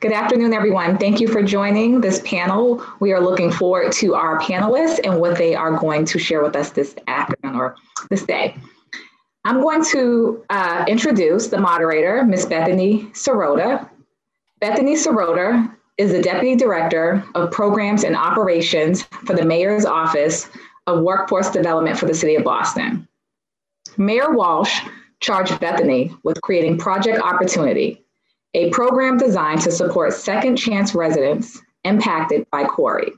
Good afternoon, everyone. Thank you for joining this panel. We are looking forward to our panelists and what they are going to share with us this afternoon or this day. I'm going to uh, introduce the moderator, Ms. Bethany Sirota. Bethany Sirota is the Deputy Director of Programs and Operations for the Mayor's Office of Workforce Development for the City of Boston. Mayor Walsh charged Bethany with creating Project Opportunity, a program designed to support second chance residents impacted by CORI.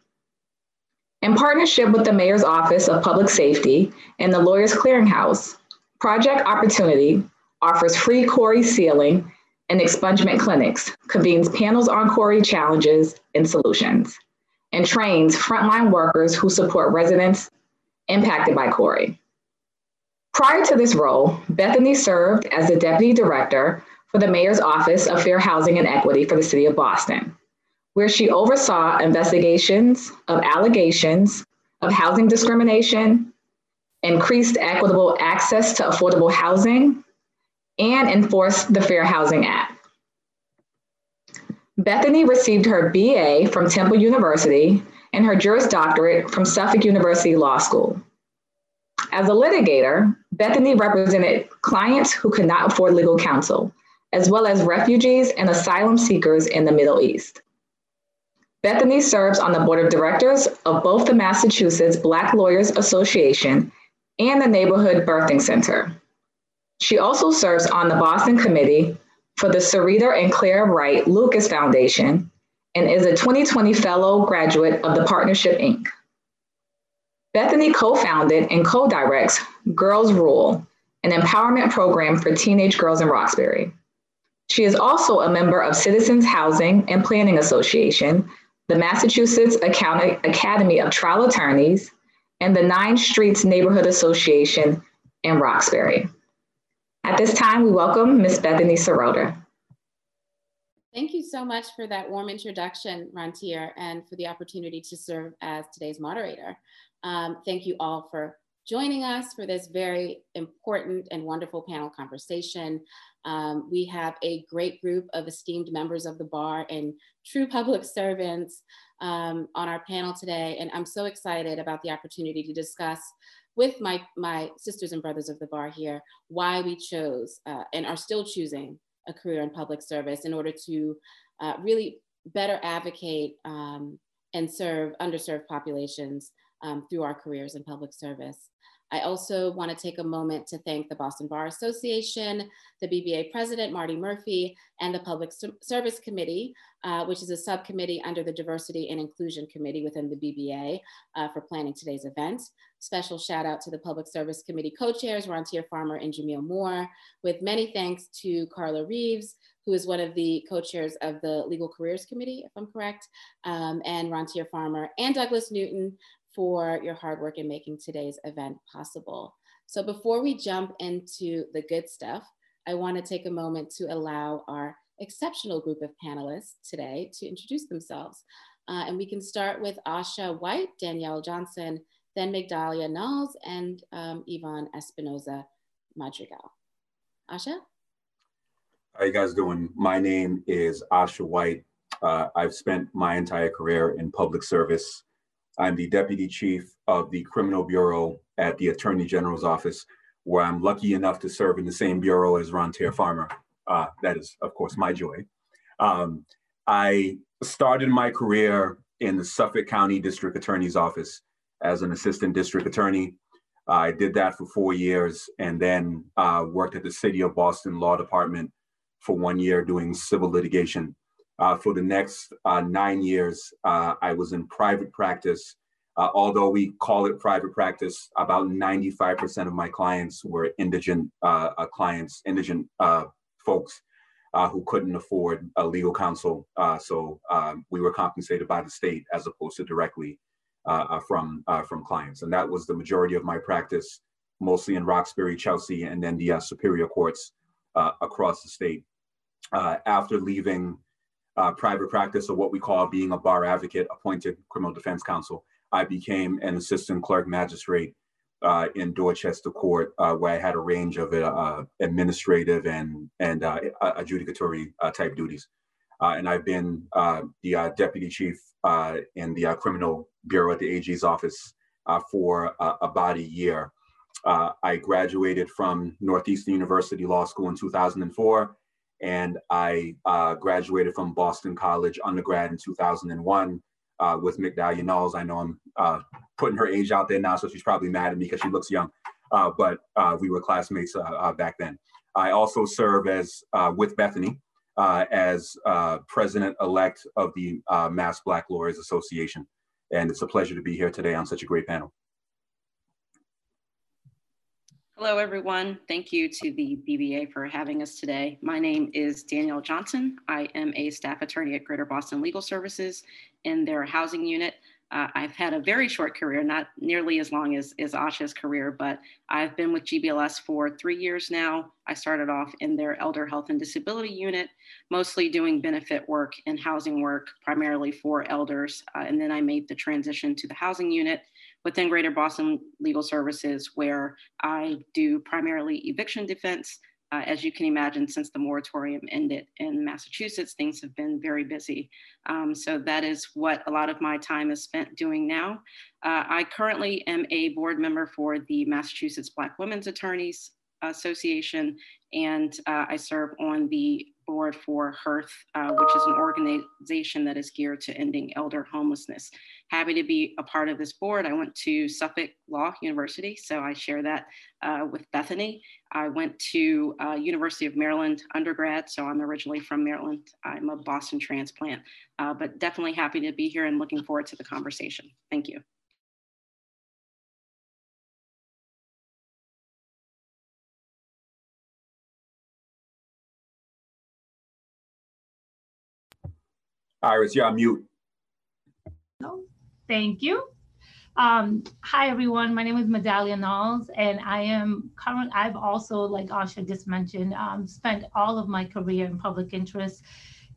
In partnership with the Mayor's Office of Public Safety and the Lawyers Clearinghouse, Project Opportunity offers free CORI sealing and expungement clinics, convenes panels on CORI challenges and solutions, and trains frontline workers who support residents impacted by CORI. Prior to this role, Bethany served as the Deputy Director for the Mayor's Office of Fair Housing and Equity for the City of Boston, where she oversaw investigations of allegations of housing discrimination, increased equitable access to affordable housing, and enforced the Fair Housing Act. Bethany received her BA from Temple University and her Juris Doctorate from Suffolk University Law School. As a litigator, Bethany represented clients who could not afford legal counsel, as well as refugees and asylum seekers in the Middle East. Bethany serves on the board of directors of both the Massachusetts Black Lawyers Association and the Neighborhood Birthing Center. She also serves on the Boston Committee for the Sarita and Claire Wright Lucas Foundation and is a 2020 Fellow Graduate of the Partnership Inc. Bethany co founded and co directs Girls Rule, an empowerment program for teenage girls in Roxbury. She is also a member of Citizens Housing and Planning Association, the Massachusetts Academy of Trial Attorneys, and the Nine Streets Neighborhood Association in Roxbury. At this time, we welcome Ms. Bethany Sirota. Thank you so much for that warm introduction, Rantir, and for the opportunity to serve as today's moderator. Um, thank you all for joining us for this very important and wonderful panel conversation. Um, we have a great group of esteemed members of the bar and true public servants um, on our panel today. And I'm so excited about the opportunity to discuss with my, my sisters and brothers of the bar here why we chose uh, and are still choosing a career in public service in order to uh, really better advocate um, and serve underserved populations um, through our careers in public service. I also want to take a moment to thank the Boston Bar Association, the BBA President, Marty Murphy, and the Public Service Committee, uh, which is a subcommittee under the Diversity and Inclusion Committee within the BBA uh, for planning today's event. Special shout out to the Public Service Committee co-chairs, Rontier Farmer and Jamil Moore, with many thanks to Carla Reeves, who is one of the co-chairs of the Legal Careers Committee, if I'm correct, um, and Rontier Farmer, and Douglas Newton, for your hard work in making today's event possible. So before we jump into the good stuff, I want to take a moment to allow our exceptional group of panelists today to introduce themselves. Uh, and we can start with Asha White, Danielle Johnson, then Migdalia Knowles, and um, Ivan Espinoza Madrigal. Asha? How you guys doing? My name is Asha White. Uh, I've spent my entire career in public service I'm the deputy chief of the criminal bureau at the attorney general's office, where I'm lucky enough to serve in the same bureau as Ron Rontier Farmer. Uh, that is, of course, my joy. Um, I started my career in the Suffolk County District Attorney's Office as an assistant district attorney. I did that for four years and then uh, worked at the City of Boston Law Department for one year doing civil litigation. Uh, for the next uh, nine years, uh, I was in private practice. Uh, although we call it private practice, about 95% of my clients were indigent uh, uh, clients, indigent folks who couldn't afford a legal counsel. so um, we were compensated by the state as opposed to directly from, from clients. And that was the majority of my practice, mostly in Roxbury, Chelsea, and then the Superior Courts across the state. after leaving uh, private practice or what we call being a bar advocate appointed criminal defense counsel. I became an assistant clerk magistrate uh, in Dorchester Court, uh, where I had a range of uh, administrative and and uh, adjudicatory uh, type duties. uh, and I've been uh, the uh, deputy chief uh, in the uh, criminal bureau at the AG's office uh, for about a year. I graduated from Northeastern University Law School in 2004, and I uh, graduated from Boston College undergrad in 2001 uh, with Migdalia Knowles. I know I'm uh, putting her age out there now, so she's probably mad at me because she looks young, but we were classmates back then. I also serve as with Bethany, uh, as uh, president-elect of the uh, Mass Black Lawyers Association. And it's a pleasure to be here today on such a great panel. Hello, everyone. Thank you to the BBA for having us today. My name is Danielle Johnson. I am a staff attorney at Greater Boston Legal Services in their housing unit. Uh, I've had a very short career, not nearly as long as, as Asha's career, but I've been with GBLS for three years now. I started off in their elder health and disability unit, mostly doing benefit work and housing work, primarily for elders. Uh, and then I made the transition to the housing unit within Greater Boston Legal Services, where I do primarily eviction defense, uh, as you can imagine, since the moratorium ended in Massachusetts, things have been very busy. Um, so that is what a lot of my time is spent doing now. Uh, I currently am a board member for the Massachusetts Black Women's Attorneys Association, and uh, I serve on the board for HEARTH, uh, which is an organization that is geared to ending elder homelessness. Happy to be a part of this board. I went to Suffolk Law University, so I share that uh, with Bethany. I went to uh, University of Maryland undergrad, so I'm originally from Maryland. I'm a Boston transplant, uh, but definitely happy to be here and looking forward to the conversation. Thank you. Iris, you're on mute. No, thank you. Um, hi, everyone. My name is Migdalia Knowles, and I am current. I've also, like Asha just mentioned, um, spent all of my career in public interest.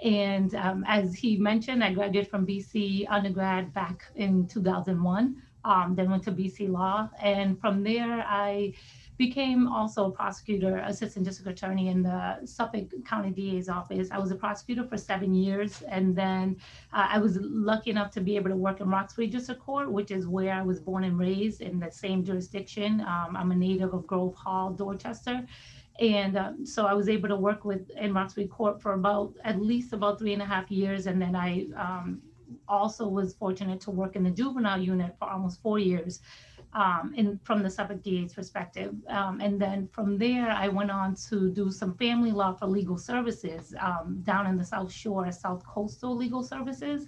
And um, as he mentioned, I graduated from BC undergrad back in 2001, um, then went to BC Law. And from there, I became also a prosecutor, assistant district attorney in the Suffolk County DA's office. I was a prosecutor for seven years, and then uh, I was lucky enough to be able to work in Roxbury District Court, which is where I was born and raised in the same jurisdiction. Um, I'm a native of Grove Hall, Dorchester. And um, so I was able to work with in Roxbury Court for about at least about three and a half years, and then I um, also was fortunate to work in the juvenile unit for almost four years um, in, from the Suffolk DA's perspective. Um, and then from there, I went on to do some family law for legal services um, down in the South Shore, South Coastal Legal Services.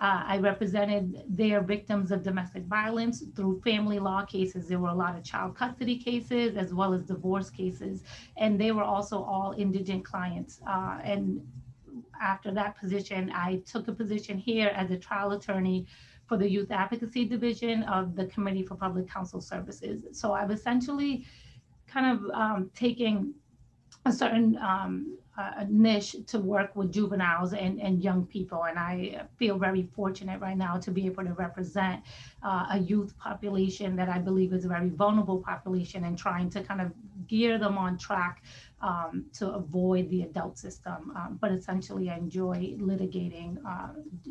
Uh, I represented their victims of domestic violence through family law cases. There were a lot of child custody cases as well as divorce cases, and they were also all indigent clients. Uh, and after that position, I took a position here as a trial attorney for the Youth Advocacy Division of the Committee for Public Counsel Services. So I've essentially kind of um, taking a certain um, niche to work with juveniles and, and young people. And I feel very fortunate right now to be able to represent uh, a youth population that I believe is a very vulnerable population and trying to kind of gear them on track um, to avoid the adult system. Um, but essentially, I enjoy litigating uh,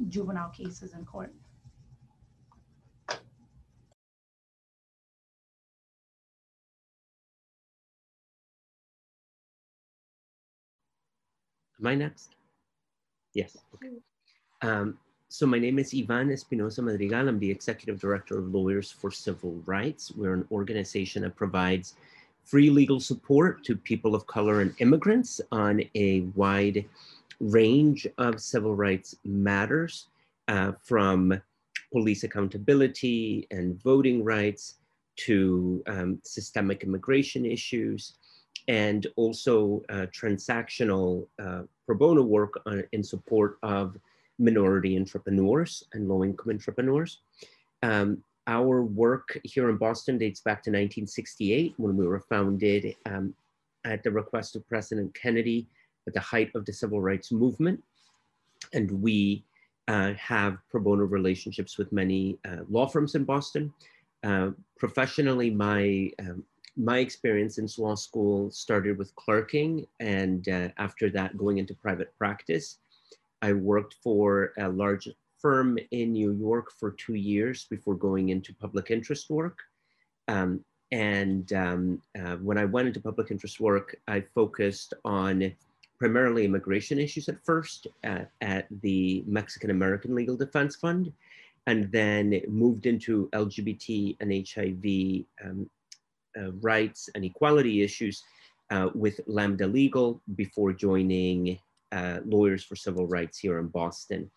juvenile cases in court. Am I next? Yes. Okay. Um, so my name is Ivan Espinoza Madrigal. I'm the Executive Director of Lawyers for Civil Rights. We're an organization that provides free legal support to people of color and immigrants on a wide range of civil rights matters, uh, from police accountability and voting rights to um, systemic immigration issues, and also uh, transactional uh, pro bono work on, in support of minority entrepreneurs and low-income entrepreneurs. Um, our work here in Boston dates back to 1968 when we were founded um, at the request of President Kennedy at the height of the civil rights movement. And we uh, have pro bono relationships with many uh, law firms in Boston. Uh, professionally, my um, my experience in law school started with clerking and uh, after that going into private practice. I worked for a large firm in New York for two years before going into public interest work. Um, and um, uh, when I went into public interest work, I focused on primarily immigration issues at first at, the Mexican American Legal Defense Fund, and then moved into LGBT and HIV um, rights and equality issues uh, with Lambda Legal before joining uh, Lawyers for Civil Rights here in Boston.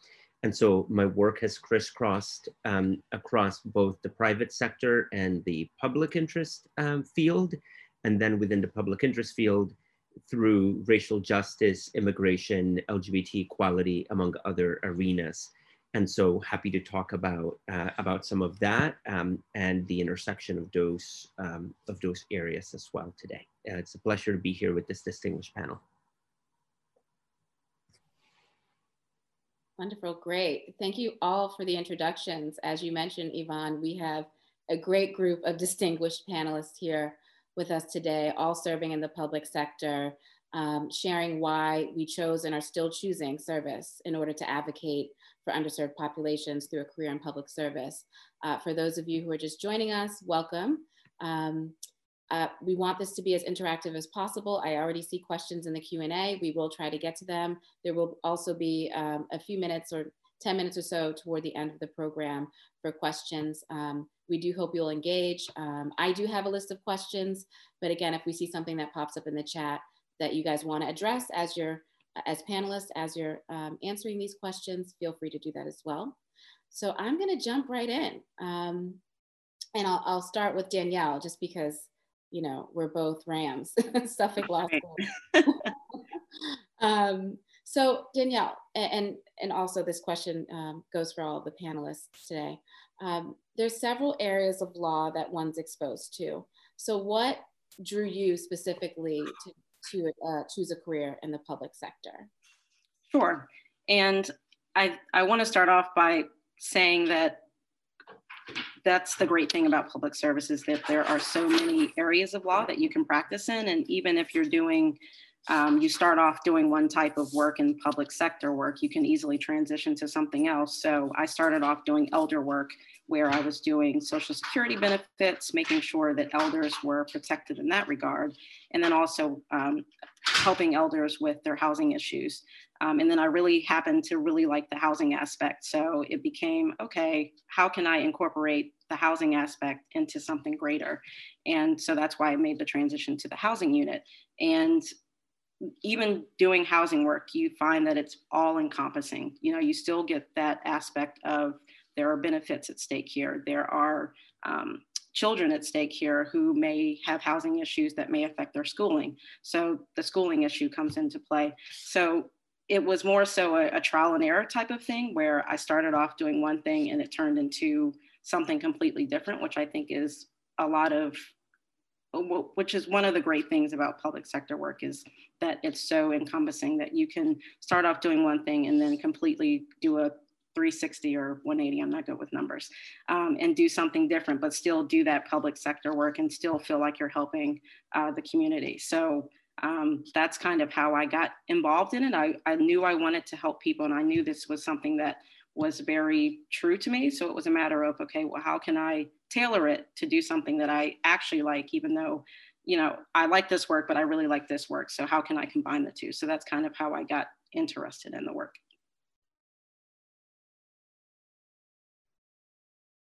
And so my work has crisscrossed um, across both the private sector and the public interest um, field. And then within the public interest field, through racial justice, immigration, LGBT equality, among other arenas. And so happy to talk about, uh, about some of that um, and the intersection of those, um, of those areas as well today. Uh, it's a pleasure to be here with this distinguished panel. Wonderful, great. Thank you all for the introductions. As you mentioned, Ivan, we have a great group of distinguished panelists here with us today, all serving in the public sector, um, sharing why we chose and are still choosing service in order to advocate for underserved populations through a career in public service. Uh, for those of you who are just joining us, welcome. Um, uh, we want this to be as interactive as possible. I already see questions in the Q&A. We will try to get to them. There will also be um, a few minutes or 10 minutes or so toward the end of the program for questions. Um, we do hope you'll engage. Um, I do have a list of questions, but again, if we see something that pops up in the chat that you guys wanna address as you're, as panelists, as you're um, answering these questions, feel free to do that as well. So I'm gonna jump right in. Um, and I'll, I'll start with Danielle just because you know, we're both Rams, Suffolk Law School. um, so Danielle, and, and also this question um, goes for all the panelists today. Um, there's several areas of law that one's exposed to. So what drew you specifically to, to uh, choose a career in the public sector? Sure. And I, I want to start off by saying that that's the great thing about public services that there are so many areas of law that you can practice in. And even if you're doing, um, you start off doing one type of work in public sector work, you can easily transition to something else. So I started off doing elder work where I was doing social security benefits, making sure that elders were protected in that regard, and then also um, helping elders with their housing issues. Um, and then I really happened to really like the housing aspect. So it became, okay, how can I incorporate the housing aspect into something greater? And so that's why I made the transition to the housing unit. And even doing housing work, you find that it's all encompassing. You know, you still get that aspect of there are benefits at stake here. There are um, children at stake here who may have housing issues that may affect their schooling. So the schooling issue comes into play. So it was more so a, a, trial and error type of thing where I started off doing one thing and it turned into something completely different, which I think is a lot of, which is one of the great things about public sector work is that it's so encompassing that you can start off doing one thing and then completely do a 360 or 180, I'm not good with numbers, um, and do something different, but still do that public sector work and still feel like you're helping uh, the community. So um, that's kind of how I got involved in it. I, I knew I wanted to help people and I knew this was something that was very true to me. So it was a matter of, okay, well, how can I tailor it to do something that I actually like, even though, you know, I like this work, but I really like this work. So how can I combine the two? So that's kind of how I got interested in the work.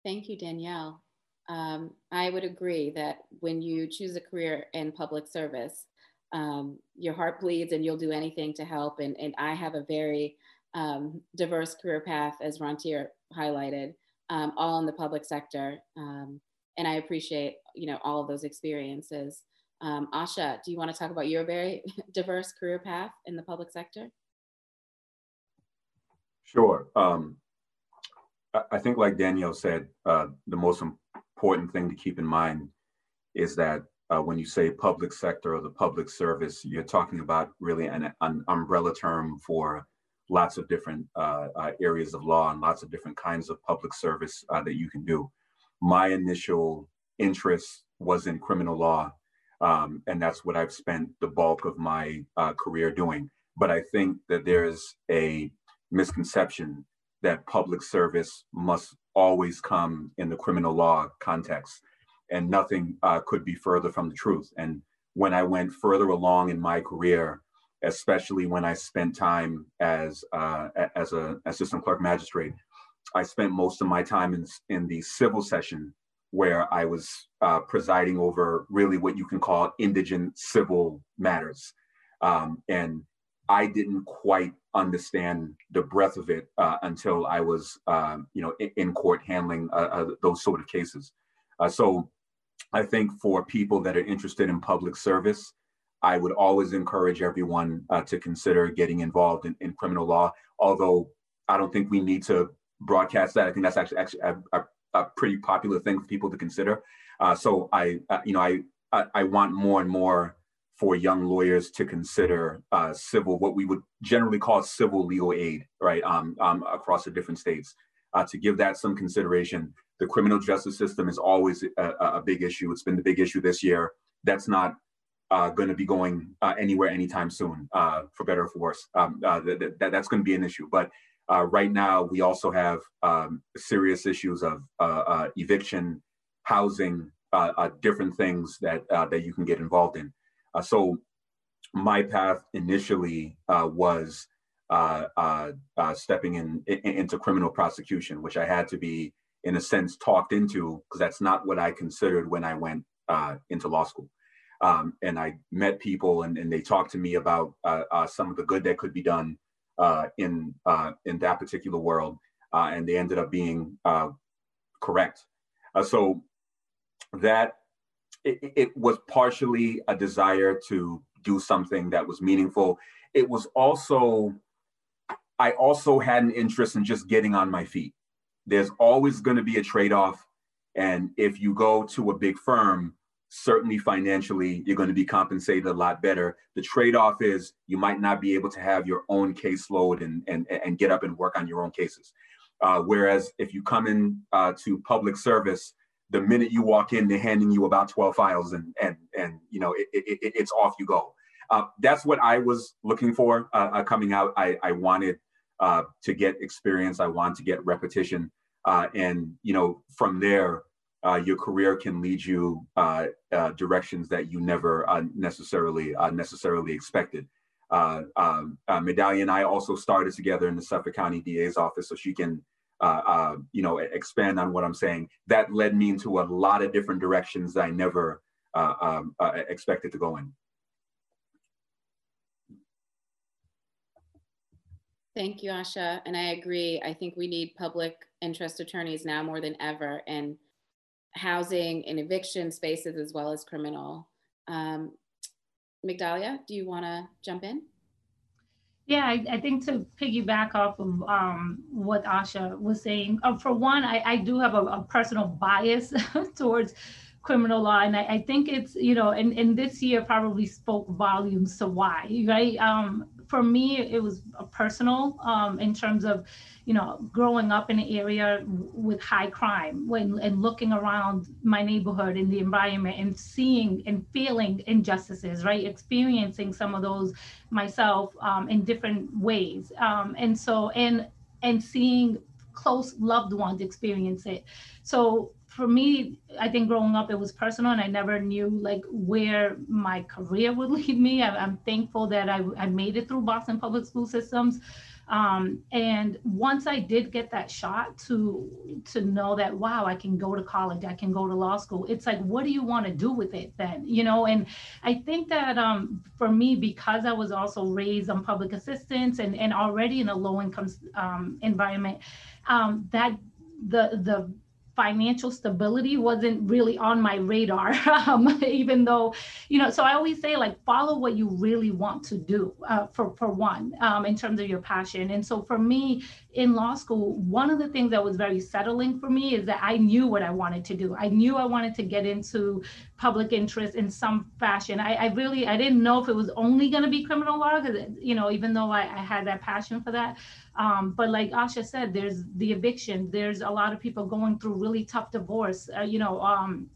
Thank you, Danielle. Um, I would agree that when you choose a career in public service, um, your heart bleeds and you'll do anything to help. And, and I have a very um, diverse career path, as Rantir highlighted, um, all in the public sector. Um, and I appreciate, you know, all of those experiences. Um, Asha, do you want to talk about your very diverse career path in the public sector? Sure. Um, I think like Danielle said, uh, the most important thing to keep in mind is that uh, when you say public sector or the public service, you're talking about really an, an umbrella term for lots of different uh, uh, areas of law and lots of different kinds of public service uh, that you can do. My initial interest was in criminal law, um, and that's what I've spent the bulk of my uh, career doing. But I think that there's a misconception that public service must always come in the criminal law context. And nothing uh, could be further from the truth. And when I went further along in my career, especially when I spent time as uh, as a assistant clerk magistrate, I spent most of my time in in the civil session where I was uh, presiding over really what you can call indigent civil matters, um, and I didn't quite understand the breadth of it uh, until I was, um, you know, in, court handling uh, uh, those sort of cases. Uh, so I think for people that are interested in public service, I would always encourage everyone uh, to consider getting involved in, in, criminal law. Although I don't think we need to broadcast that. I think that's actually actually a, a, a pretty popular thing for people to consider. Uh, so I, you know, I, I, I want more and more for young lawyers to consider uh, civil, what we would generally call civil legal aid, right, um, um, across the different states. Uh, to give that some consideration, the criminal justice system is always a, a big issue. It's been the big issue this year. That's not uh, going to be going uh, anywhere anytime soon, uh, for better or for worse. Um, uh, that, that, that's going to be an issue. But right now, we also have um, serious issues of eviction, housing, different things that that you can get involved in. So, my path initially was stepping in, in, into criminal prosecution, which I had to be, in a sense, talked into because that's not what I considered when I went into law school. Um, and I met people and, and they talked to me about uh, uh, some of the good that could be done uh, in, uh, in that particular world. Uh, and they ended up being uh, correct. so that it, it, was partially a desire to do something that was meaningful. It was also, I also had an interest in just getting on my feet. There's always going to be a trade off. And if you go to a big firm, certainly financially you're going to be compensated a lot better the trade-off is you might not be able to have your own caseload and and, and get up and work on your own cases uh, whereas if you come in uh, to public service the minute you walk in they're handing you about 12 files and and and you know it, it, it, it's off you go. Uh, that's what i was looking for uh, uh, coming out. I, I wanted uh, to get experience. I wanted to get repetition. And you know from there uh, your career can lead you uh, uh, directions that you never uh, necessarily uh, necessarily expected. Uh, um, Migdalia and I also started together in the Suffolk County DA's office, so she can, you know, expand on what I'm saying. That led me into a lot of different directions I never um, expected to go in. Thank you, Asha. And I agree. I think we need public interest attorneys now more than ever. And housing and eviction spaces as well as criminal. Um, Migdalia, do you want to jump in? Yeah, I, I, think to piggyback off of um, what Asha was saying, uh, for one, I, I do have a, a personal bias towards criminal law. And I, I, think it's, you know, and, and this year probably spoke volumes to why, right? Um, for me, it was personal um, in terms of, you know, growing up in an area with high crime when, and looking around my neighborhood and the environment and seeing and feeling injustices, right? Experiencing some of those myself um, in different ways. Um, and so, and, and seeing close loved ones experience it. So for me, I think growing up, it was personal and I never knew like where my career would lead me. I, am thankful that I, I made it through Boston public school systems. Um, and once I did get that shot to to know that wow, I can go to college, I can go to law school. It's like, what do you want to do with it then? You know, and I think that um, for me, because I was also raised on public assistance and and already in a low income um, environment, um, that the the financial stability wasn't really on my radar um, even though you know so i always say like follow what you really want to do uh, for for one um, in terms of your passion. And so for me in law school one of the things that was very settling for me is that i knew what i wanted to do. I knew i wanted to get into public interest in some fashion. I, I really i didn't know if it was only going to be criminal law because you know even though I, I had that passion for that um, but like Asha said, there's the eviction. There's a lot of people going through really tough divorce. Uh, you know, um,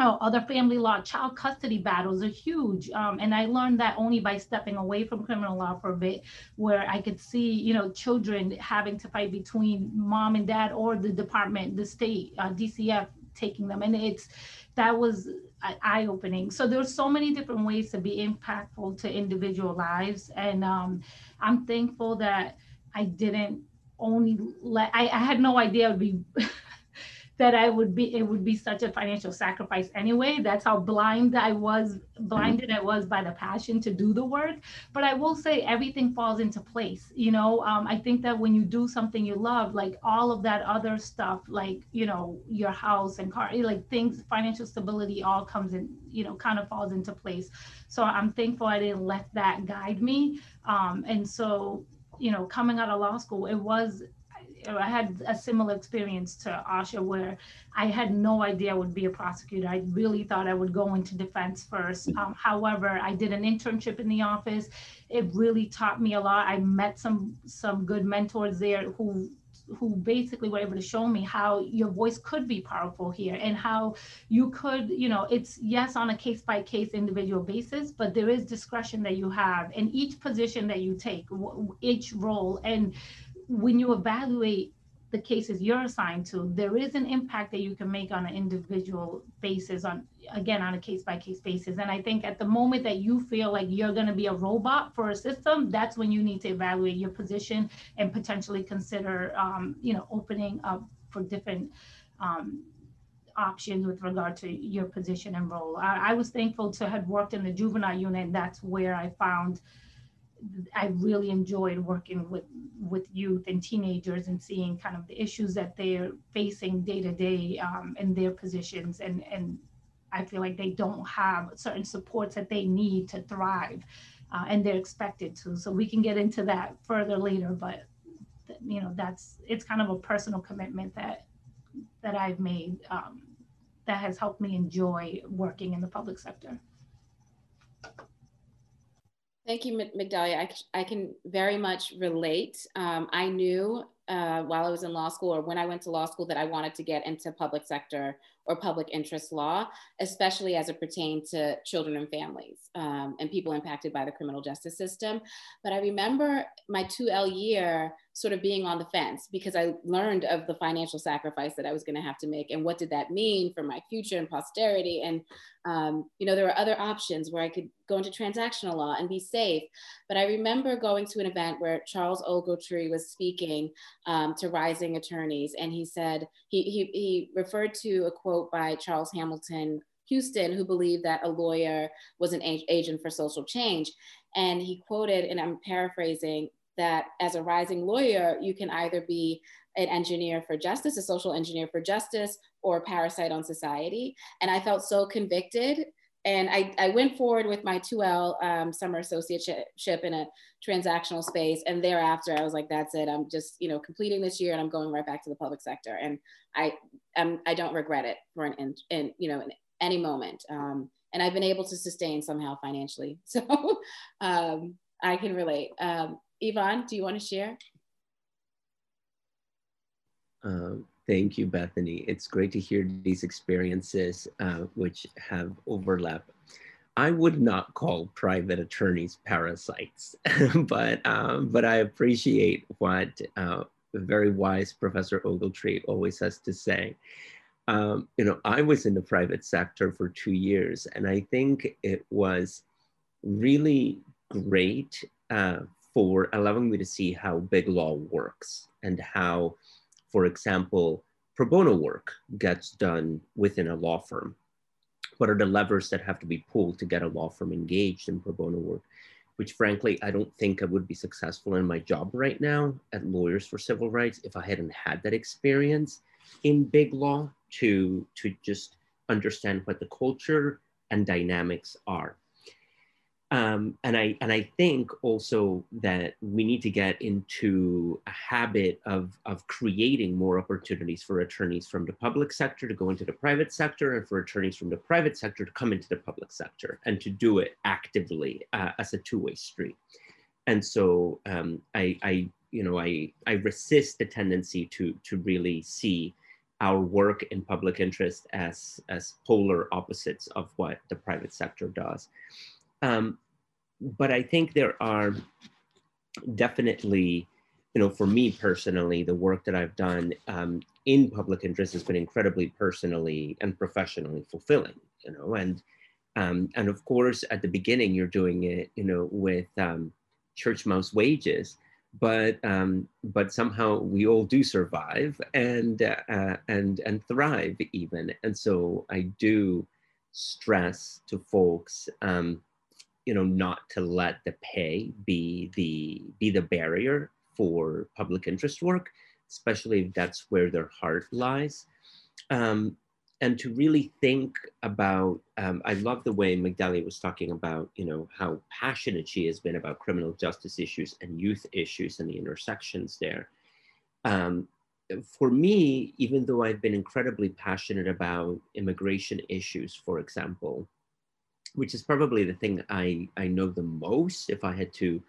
oh, other family law, child custody battles are huge. Um, and I learned that only by stepping away from criminal law for a bit, where I could see, you know, children having to fight between mom and dad or the department, the state, uh, DCF taking them. And it's, that was eye opening. So there's so many different ways to be impactful to individual lives. And um, I'm thankful that I didn't only let, I, I had no idea it would be that I would be it would be such a financial sacrifice anyway. That's how blind I was, blinded I was by the passion to do the work. But I will say everything falls into place. You know, um, I think that when you do something you love, like all of that other stuff, like you know your house and car, like things, financial stability, all comes in. You know, kind of falls into place. So I'm thankful I didn't let that guide me. Um, and so you know, coming out of law school, it was I had a similar experience to Asha where I had no idea I would be a prosecutor. I really thought I would go into defense first. Um, however, I did an internship in the office. It really taught me a lot. I met some some good mentors there who who basically were able to show me how your voice could be powerful here and how you could, you know, it's yes on a case by case individual basis, but there is discretion that you have in each position that you take, each role. And when you evaluate the cases you're assigned to, there is an impact that you can make on an individual basis, on again on a case by case basis. And I think at the moment that you feel like you're going to be a robot for a system, that's when you need to evaluate your position and potentially consider, um, you know, opening up for different. Um, options with regard to your position and role. I, I was thankful to have worked in the juvenile unit. That's where I found I really enjoyed working with with youth and teenagers and seeing kind of the issues that they're facing day to day in their positions and and I feel like they don't have certain supports that they need to thrive uh, and they're expected to so we can get into that further later but you know that's it's kind of a personal commitment that that I've made um, that has helped me enjoy working in the public sector. Thank you, Migdalia. I, I can very much relate. Um, I knew uh, while I was in law school or when I went to law school that I wanted to get into public sector or public interest law, especially as it pertained to children and families um, and people impacted by the criminal justice system. But I remember my 2L year sort of being on the fence because I learned of the financial sacrifice that I was going to have to make and what did that mean for my future and posterity. And, um, you know, there were other options where I could go into transactional law and be safe. But I remember going to an event where Charles Ogletree was speaking um, to rising attorneys and he said, he, he, he referred to a quote by Charles Hamilton Houston, who believed that a lawyer was an agent for social change. And he quoted, and I'm paraphrasing, that as a rising lawyer, you can either be an engineer for justice, a social engineer for justice, or a parasite on society. And I felt so convicted. And I, I went forward with my 2L um, summer associateship in a transactional space. And thereafter, I was like, that's it. I'm just, you know, completing this year and I'm going right back to the public sector. And I, I'm, I don't regret it for an, in, in you know, in any moment. Um, and I've been able to sustain somehow financially. So um, I can relate. Um, Ivan, do you want to share? Um, thank you, Bethany. It's great to hear these experiences uh, which have overlap. I would not call private attorneys parasites, but um, but I appreciate what uh, very wise Professor Ogletree always has to say. Um, you know, I was in the private sector for two years, and I think it was really great uh, for allowing me to see how big law works and how, for example, pro bono work gets done within a law firm. What are the levers that have to be pulled to get a law firm engaged in pro bono work? Which frankly, I don't think I would be successful in my job right now at Lawyers for Civil Rights if I hadn't had that experience in big law to, to just understand what the culture and dynamics are. Um, and I and I think also that we need to get into a habit of of creating more opportunities for attorneys from the public sector to go into the private sector, and for attorneys from the private sector to come into the public sector, and to do it actively uh, as a two-way street. And so um, I, I, you know, I I resist the tendency to to really see our work in public interest as, as polar opposites of what the private sector does. Um, but I think there are definitely, you know, for me personally, the work that I've done um, in public interest has been incredibly personally and professionally fulfilling, you know, and um, and of course, at the beginning, you're doing it, you know, with um, church mouse wages, but um, but somehow we all do survive and uh, and and thrive even. And so I do stress to folks, um, you know, not to let the pay be the be the barrier for public interest work, especially if that's where their heart lies. Um, and to really think about um, i love the way Migdalia was talking about you know how passionate she has been about criminal justice issues and youth issues and the intersections there um, for me even though i've been incredibly passionate about immigration issues for example which is probably the thing i i know the most if i had to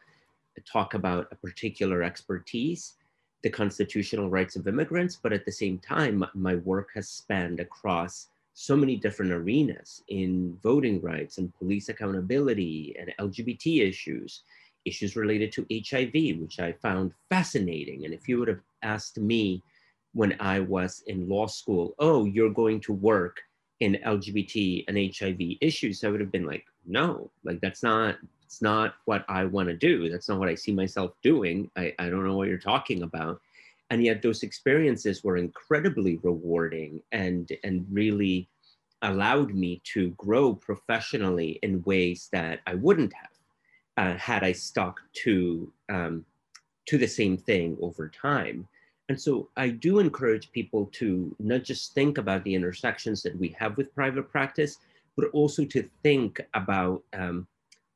talk about a particular expertise the constitutional rights of immigrants, but at the same time, my work has spanned across so many different arenas in voting rights and police accountability and LGBT issues, issues related to HIV, which I found fascinating. And if you would have asked me when I was in law school, oh, you're going to work in LGBT and HIV issues, I would have been like, no, like that's not it's not what I want to do. That's not what I see myself doing. I, I don't know what you're talking about. And yet those experiences were incredibly rewarding and, and really allowed me to grow professionally in ways that I wouldn't have uh, had I stuck to, um, to the same thing over time. And so I do encourage people to not just think about the intersections that we have with private practice, but also to think about um,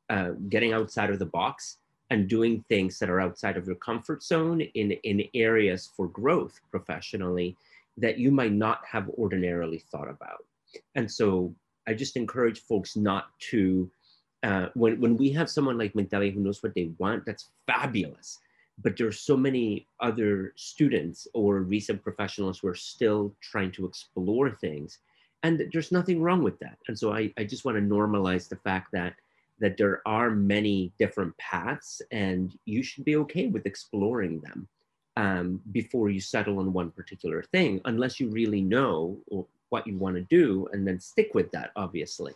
uh, getting outside of the box and doing things that are outside of your comfort zone in, in areas for growth professionally that you might not have ordinarily thought about. And so I just encourage folks not to, uh, when, when we have someone like Migdalia who knows what they want, that's fabulous. But there are so many other students or recent professionals who are still trying to explore things. And there's nothing wrong with that. And so I, I just want to normalize the fact that that there are many different paths and you should be okay with exploring them um, before you settle on one particular thing, unless you really know what you want to do and then stick with that, obviously.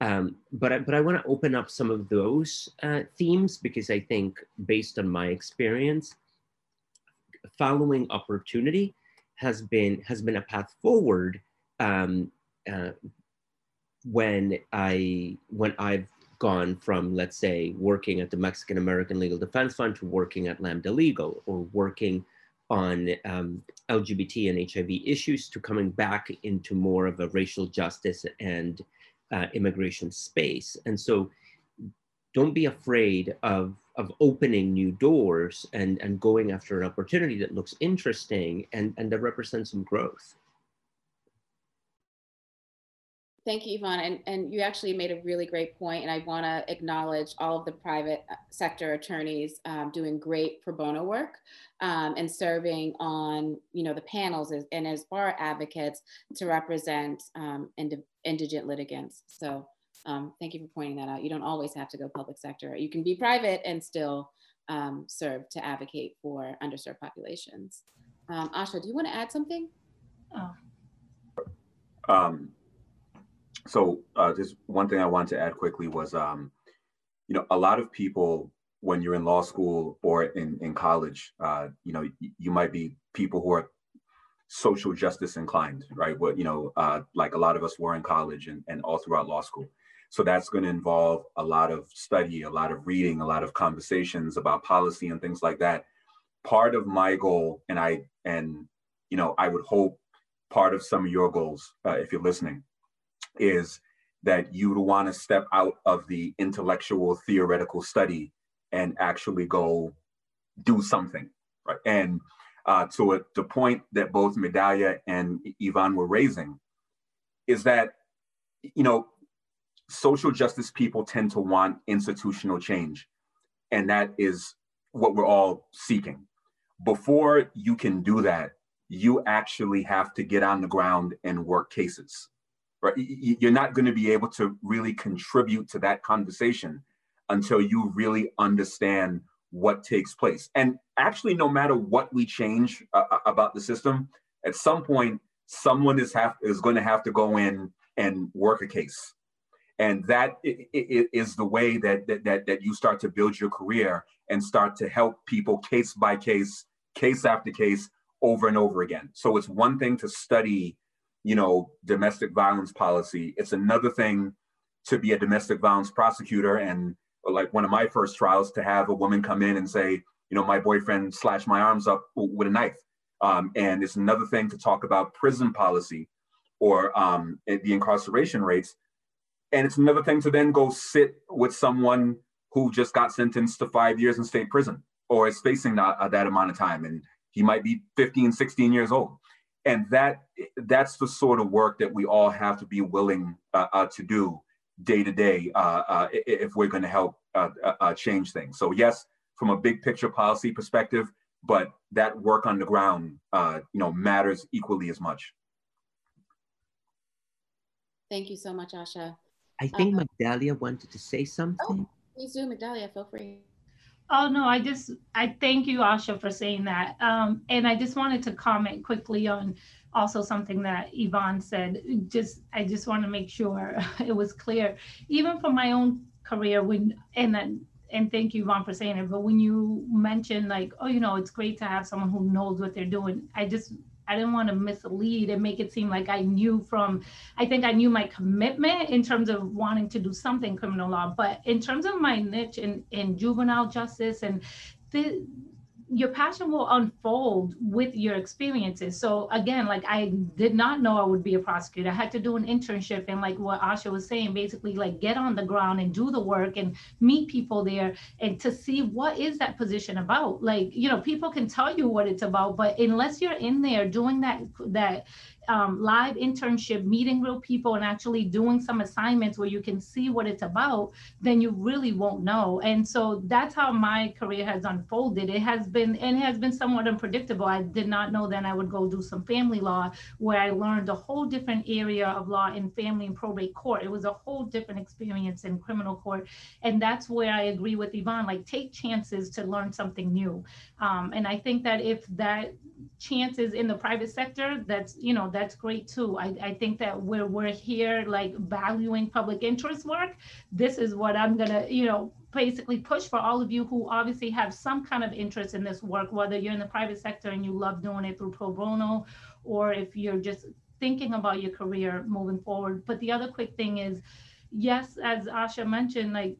Um, but, I, but I want to open up some of those uh, themes because I think based on my experience, following opportunity has been, has been a path forward um, uh, when I when I've gone from, let's say, working at the Mexican American Legal Defense Fund to working at Lambda Legal or working on um, LGBT and HIV issues to coming back into more of a racial justice and uh, immigration space. And so don't be afraid of, of opening new doors and, and going after an opportunity that looks interesting and, and that represents some growth. Thank you, Ivan. And, and you actually made a really great point, and I want to acknowledge all of the private uh, sector attorneys um, doing great pro bono work um, and serving on, you know, the panels as, and as bar advocates to represent um, ind indigent litigants. So um, thank you for pointing that out. You don't always have to go public sector. You can be private and still um, serve to advocate for underserved populations. Um, Asha, do you want to add something? Oh. Um, so uh, just one thing I wanted to add quickly was, um, you know, a lot of people when you're in law school or in, in college, uh, you know, you might be people who are social justice inclined, right? What, you know, uh, like a lot of us were in college and, and all throughout law school. So that's going to involve a lot of study, a lot of reading, a lot of conversations about policy and things like that. Part of my goal, and I, and, you know, I would hope part of some of your goals, uh, if you're listening, is that you would want to step out of the intellectual theoretical study and actually go do something right and uh, to the point that both Migdalia and Ivan were raising is that you know social justice people tend to want institutional change and that is what we're all seeking before you can do that you actually have to get on the ground and work cases. Right? You're not going to be able to really contribute to that conversation until you really understand what takes place. And actually, no matter what we change uh, uh about the system, at some point, someone is have is going to have to go in and work a case and that is the way that, that that that you start to build your career and start to help people case by case case after case over and over again so it's one thing to study you know domestic violence policy it's another thing to be a domestic violence prosecutor and like one of my first trials to have a woman come in and say you know my boyfriend slashed my arms up with a knife um, and it's another thing to talk about prison policy or um, the incarceration rates and it's another thing to then go sit with someone who just got sentenced to five years in state prison or is facing that, uh, that amount of time. And he might be 15, 16 years old. And that that's the sort of work that we all have to be willing uh, uh, to do day to day uh, uh, if we're going to help uh, change things. So yes, from a big picture policy perspective, but that work on the ground, you know, matters equally as much. Thank you so much, Asha. I think uh, Migdalia wanted to say something. Oh, please do, Migdalia, feel free. Oh no, I just I thank you, Asha, for saying that. Um, and I just wanted to comment quickly on also something that Ivan said. Just I just want to make sure it was clear, even for my own career. When and then and thank you, Ivan, for saying it. But when you mentioned like, oh, you know, it's great to have someone who knows what they're doing. I just I didn't want to mislead and make it seem like I knew from, I think I knew my commitment in terms of wanting to do something criminal law, but in terms of my niche in, in juvenile justice and the, your passion will unfold with your experiences. So again, like I did not know I would be a prosecutor. I had to do an internship and like what Asha was saying, basically like get on the ground and do the work and meet people there and to see what is that position about. Like, you know, people can tell you what it's about, but unless you're in there doing that that um, live internship, meeting real people and actually doing some assignments where you can see what it's about, then you really won't know. And so that's how my career has unfolded. It has been, and has been somewhat unpredictable. I did not know then I would go do some family law where I learned a whole different area of law in family and probate court. It was a whole different experience in criminal court. And that's where I agree with Ivan, like take chances to learn something new. Um, and I think that if that chance is in the private sector, that's, you know, that's great too. I, I think that where we're here, like valuing public interest work, this is what I'm gonna, you know, basically push for all of you who obviously have some kind of interest in this work, whether you're in the private sector and you love doing it through pro bono, or if you're just thinking about your career moving forward. But the other quick thing is, yes, as Asha mentioned, like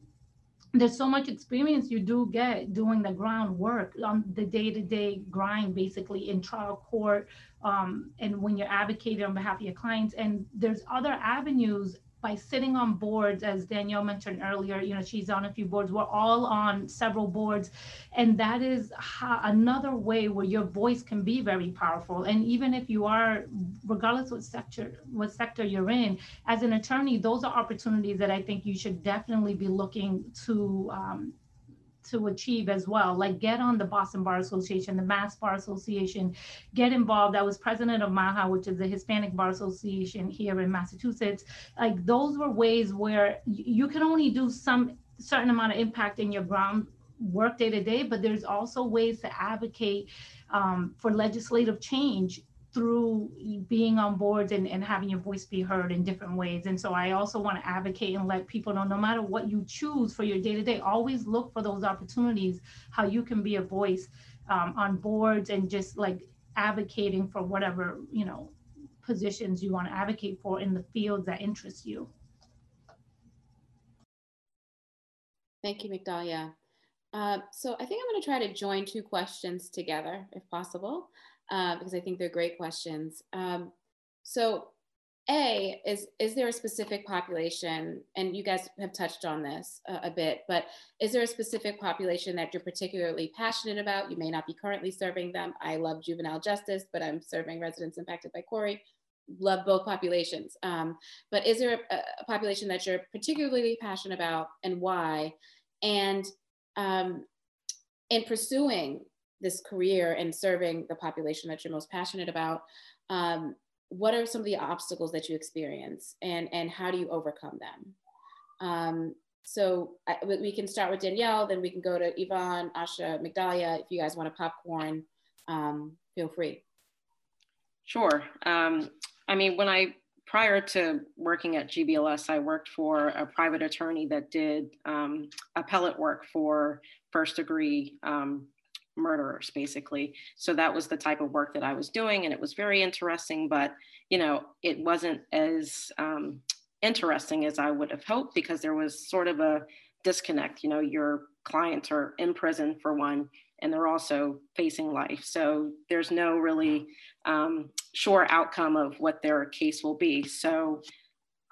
there's so much experience you do get doing the groundwork on the day-to-day grind basically in trial court um, and when you're advocating on behalf of your clients. And there's other avenues by sitting on boards, as Danielle mentioned earlier, you know, she's on a few boards. We're all on several boards. And that is how, another way where your voice can be very powerful. And even if you are, regardless what sector, what sector you're in, as an attorney, those are opportunities that I think you should definitely be looking to um, to achieve as well. Like get on the Boston Bar Association, the Mass Bar Association, get involved. I was president of MAHA, which is the Hispanic Bar Association here in Massachusetts. Like those were ways where you can only do some certain amount of impact in your ground work day to day, but there's also ways to advocate um, for legislative change through being on boards and, and having your voice be heard in different ways. And so I also want to advocate and let people know no matter what you choose for your day to day, always look for those opportunities, how you can be a voice um, on boards and just like advocating for whatever, you know, positions you want to advocate for in the fields that interest you. Thank you, Migdalia. Uh, so I think I'm going to try to join two questions together, if possible uh, because I think they're great questions. Um, so a is is there a specific population and you guys have touched on this a, bit but is there a specific population that you're particularly passionate about? You may not be currently serving them. I love juvenile justice but i'm serving residents impacted by CORI love both populations. Um, but is there a, a, population that you're particularly passionate about and why? And um, in pursuing this career and serving the population that you're most passionate about, um, what are some of the obstacles that you experience and, and how do you overcome them? Um, so I, we can start with Danielle, then we can go to Ivan, Asha, Migdalia. If you guys want to popcorn, um, feel free. Sure. Um, I mean, when I, prior to working at GBLS, I worked for a private attorney that did um, appellate work for first degree um, murderers, basically. So that was the type of work that I was doing. And it was very interesting, but, you know, it wasn't as um, interesting as I would have hoped because there was sort of a disconnect. You know, your clients are in prison for one, and they're also facing life. So there's no really um, sure outcome of what their case will be. So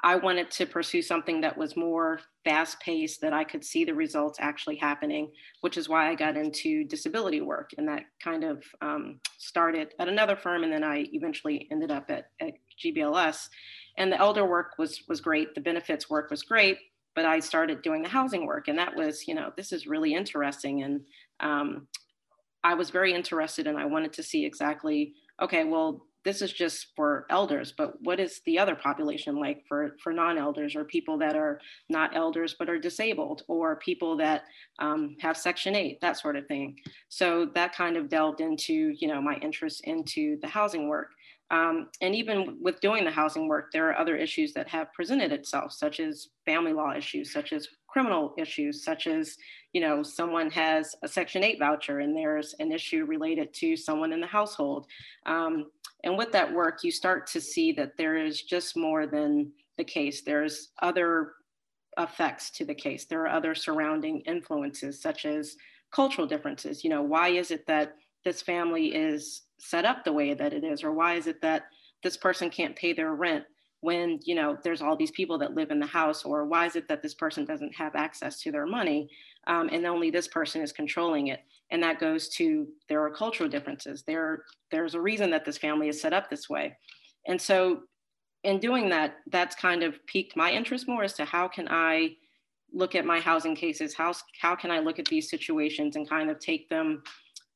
I wanted to pursue something that was more fast paced, that I could see the results actually happening, which is why I got into disability work. And that kind of um, started at another firm. And then I eventually ended up at, at GBLS. And the elder work was, was great. The benefits work was great. But I started doing the housing work. And that was, you know, this is really interesting. And um, I was very interested and I wanted to see exactly, okay, well, this is just for elders, but what is the other population like for, for non-elders or people that are not elders but are disabled or people that um, have Section 8, that sort of thing. So that kind of delved into, you know, my interest into the housing work. Um, and even with doing the housing work, there are other issues that have presented itself, such as family law issues, such as criminal issues, such as, you know, someone has a Section 8 voucher and there's an issue related to someone in the household. Um, and with that work, you start to see that there is just more than the case. There's other effects to the case. There are other surrounding influences, such as cultural differences. You know, why is it that this family is set up the way that it is or why is it that this person can't pay their rent when you know there's all these people that live in the house or why is it that this person doesn't have access to their money um, and only this person is controlling it. And that goes to there are cultural differences. There there's a reason that this family is set up this way. And so in doing that that's kind of piqued my interest more as to how can i look at my housing cases? How, how can i look at these situations and kind of take them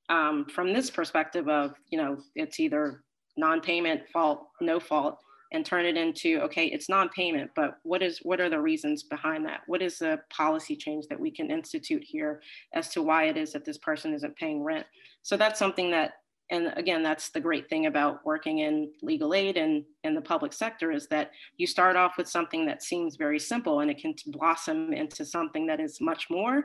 um, from this perspective of, you know, it's either non-payment, fault, no fault, and turn it into, okay, it's non-payment, but what is what are the reasons behind that? What is the policy change that we can institute here as to why it is that this person isn't paying rent? So that's something that, and again, that's the great thing about working in legal aid and in the public sector is that you start off with something that seems very simple and it can blossom into something that is much more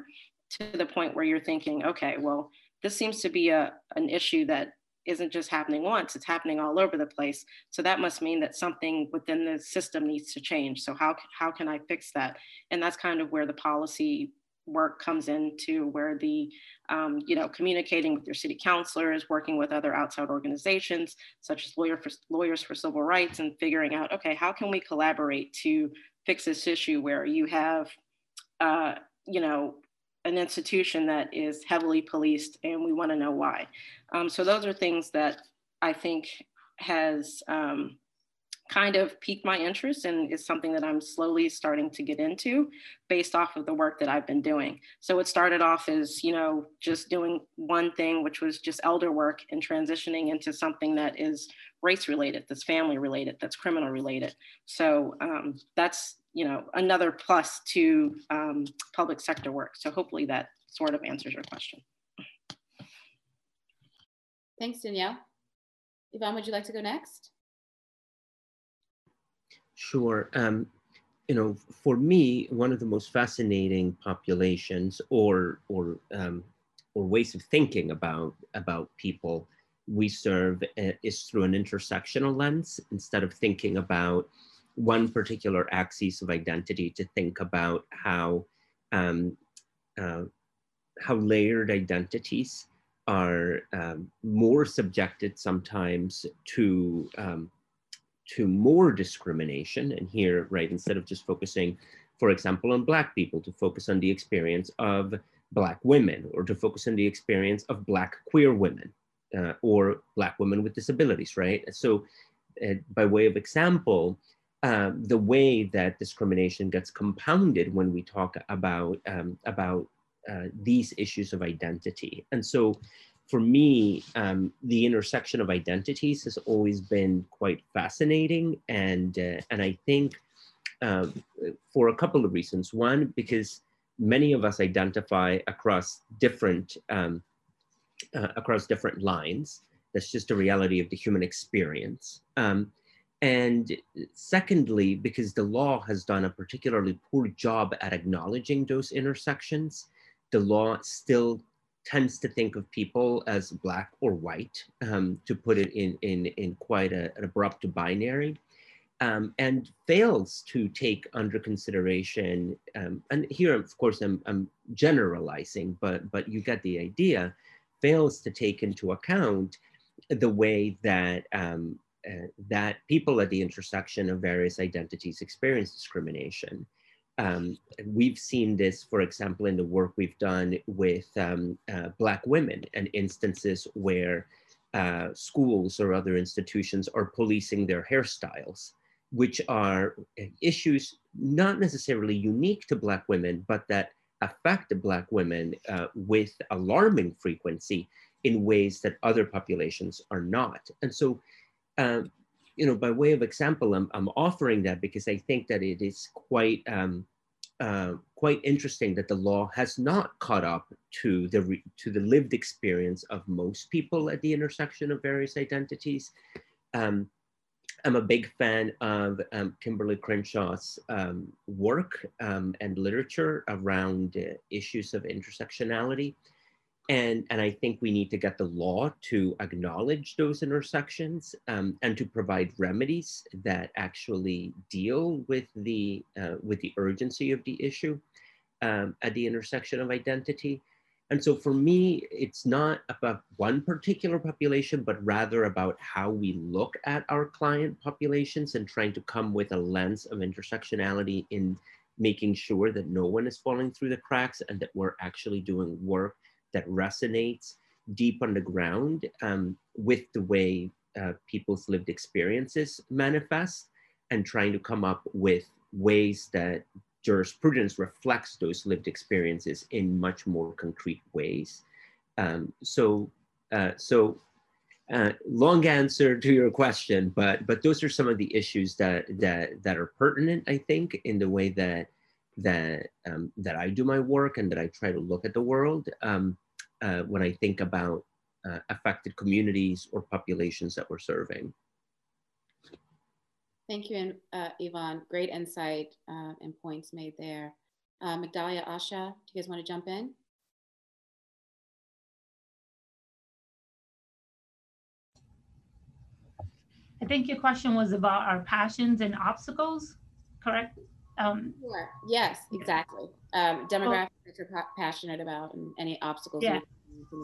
to the point where you're thinking, okay, well, this seems to be a, an issue that isn't just happening once, it's happening all over the place. So that must mean that something within the system needs to change. So how, how can I fix that? And that's kind of where the policy work comes into where the um, you know communicating with your city councilors working with other outside organizations such as lawyer for, lawyers for civil rights and figuring out okay how can we collaborate to fix this issue where you have uh, you know an institution that is heavily policed and we want to know why. Um, so those are things that I think has um, kind of piqued my interest and is something that I'm slowly starting to get into based off of the work that I've been doing. So it started off as, you know, just doing one thing, which was just elder work and transitioning into something that is race related, that's family related, that's criminal related. So um, that's you know, another plus to um, public sector work. So hopefully that sort of answers your question. Thanks, Danielle. Ivan, would you like to go next? Sure. Um, you know, for me, one of the most fascinating populations or or um, or ways of thinking about about people we serve uh, is through an intersectional lens instead of thinking about one particular axis of identity to think about how um, uh, how layered identities are um, more subjected sometimes to um, to more discrimination. And here, right, instead of just focusing, for example, on Black people, to focus on the experience of Black women, or to focus on the experience of Black queer women, uh, or Black women with disabilities, right? So, uh, by way of example, um, the way that discrimination gets compounded when we talk about um, about uh, these issues of identity. And so for me, um, the intersection of identities has always been quite fascinating, and uh, and I think uh, for a couple of reasons. One, because many of us identify across different um, uh, across different lines. That's just a reality of the human experience. Um, and secondly, because the law has done a particularly poor job at acknowledging those intersections, the law still tends to think of people as black or white, um, to put it in, in, in quite a, an abrupt binary, um, and fails to take under consideration, um, and here, of course, I'm, I'm generalizing, but, but you get the idea, fails to take into account the way that um, uh, that people at the intersection of various identities experience discrimination. Um, we've seen this, for example, in the work we've done with um, uh, Black women and instances where uh, schools or other institutions are policing their hairstyles, which are issues not necessarily unique to Black women, but that affect Black women uh, with alarming frequency in ways that other populations are not. And so, um, you know, by way of example, I'm, I'm offering that because I think that it is quite um, uh, quite interesting that the law has not caught up to the to the lived experience of most people at the intersection of various identities. Um, I'm a big fan of um, Kimberlé Crenshaw's um, work um, and literature around uh, issues of intersectionality. And, and I think we need to get the law to acknowledge those intersections um, and to provide remedies that actually deal with the, uh, with the urgency of the issue um, at the intersection of identity. And so for me, it's not about one particular population, but rather about how we look at our client populations and trying to come with a lens of intersectionality in making sure that no one is falling through the cracks and that we're actually doing work that resonates deep on the ground um, with the way uh, people's lived experiences manifest and trying to come up with ways that jurisprudence reflects those lived experiences in much more concrete ways. Um, so, uh, so uh, long answer to your question, but but those are some of the issues that that that are pertinent, I think, in the way that that um, that I do my work and that I try to look at the world. Um, uh, when I think about uh, affected communities or populations that we're serving. Thank you, uh, Ivan. Great insight uh, and points made there. Uh, Migdalia, Asha, do you guys want to jump in? I think your question was about our passions and obstacles, correct? Um, sure. Yes, exactly. Um, demographics that you're passionate about and any obstacles. Yeah.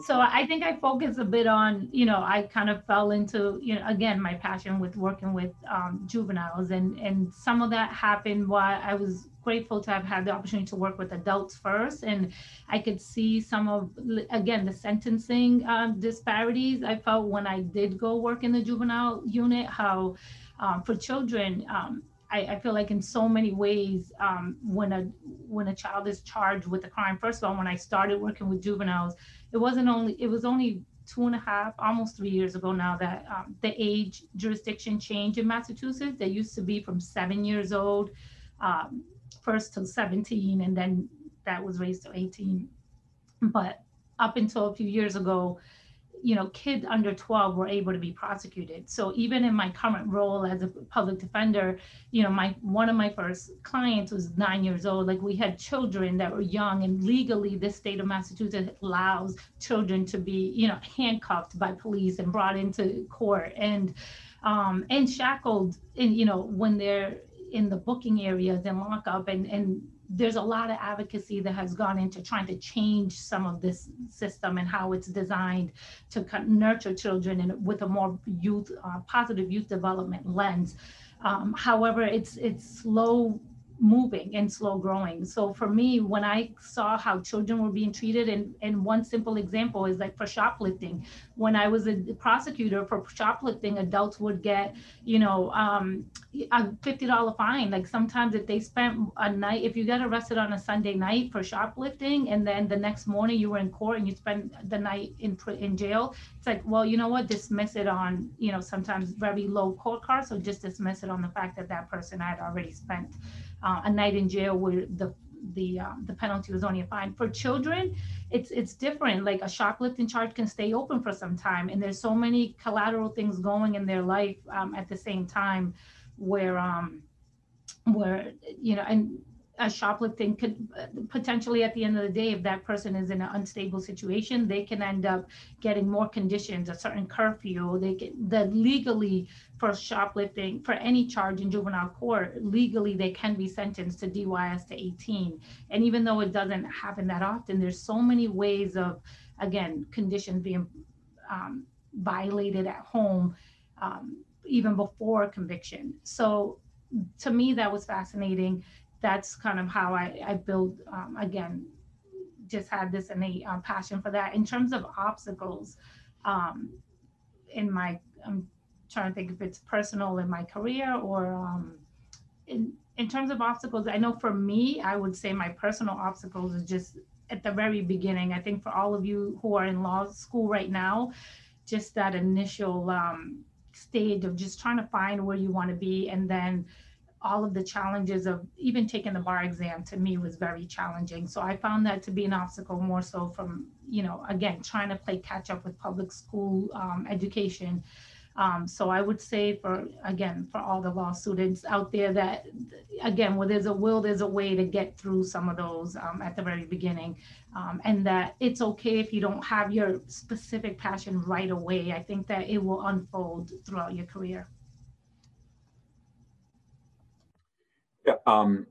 So I think I focus a bit on, you know, I kind of fell into, you know, again, my passion with working with um, juveniles, and and some of that happened while I was grateful to have had the opportunity to work with adults first, and I could see some of, again, the sentencing um, disparities. I felt when I did go work in the juvenile unit, how um, for children, um, I, I, feel like in so many ways, um, when a when a child is charged with a crime, first of all, when I started working with juveniles, it wasn't only it was only two and a half, almost three years ago now that um, the age jurisdiction changed in Massachusetts. They used to be from seven years old, um, first to 17, and then that was raised to 18. But up until a few years ago, you know, kids under 12 were able to be prosecuted. So even in my current role as a public defender, you know, my one of my first clients was nine years old. Like we had children that were young, and legally, this state of Massachusetts allows children to be, you know, handcuffed by police and brought into court and um, and shackled, and you know, when they're in the booking areas and lockup and and there's a lot of advocacy that has gone into trying to change some of this system and how it's designed to nurture children and with a more youth uh, positive youth development lens. Um, however, it's it's slow moving and slow growing. So for me, when I saw how children were being treated, and, and one simple example is like for shoplifting, when I was a prosecutor for shoplifting, adults would get, you know, um, a $50 fine. Like sometimes if they spent a night, if you got arrested on a Sunday night for shoplifting, and then the next morning you were in court and you spent the night in, in jail, it's like, well, you know what, dismiss it on, you know, sometimes very low court cards. So just dismiss it on the fact that that person had already spent uh, a night in jail where the the um, the penalty was only a fine. For children, it's it's different. Like a shoplifting charge can stay open for some time, and there's so many collateral things going in their life um, at the same time, where um, where you know, and a shoplifting could uh, potentially at the end of the day if that person is in an unstable situation they can end up getting more conditions a certain curfew. They get that legally for shoplifting for any charge in juvenile court legally they can be sentenced to DYS to 18 and even though it doesn't happen that often there's so many ways of again conditions being um, violated at home um, even before conviction. So to me that was fascinating that's kind of how I, I build, um, again, just had this innate um, passion for that. In terms of obstacles, um, in my, I'm trying to think if it's personal in my career or um, in, in terms of obstacles, I know for me, I would say my personal obstacles is just at the very beginning. I think for all of you who are in law school right now, just that initial um, stage of just trying to find where you want to be and then all of the challenges of even taking the bar exam to me was very challenging. So I found that to be an obstacle more so from, you know, again, trying to play catch up with public school um, education. Um, so I would say for, again, for all the law students out there that, again, where there's a will, there's a way to get through some of those um, at the very beginning. Um, and that it's okay if you don't have your specific passion right away. I think that it will unfold throughout your career. Um,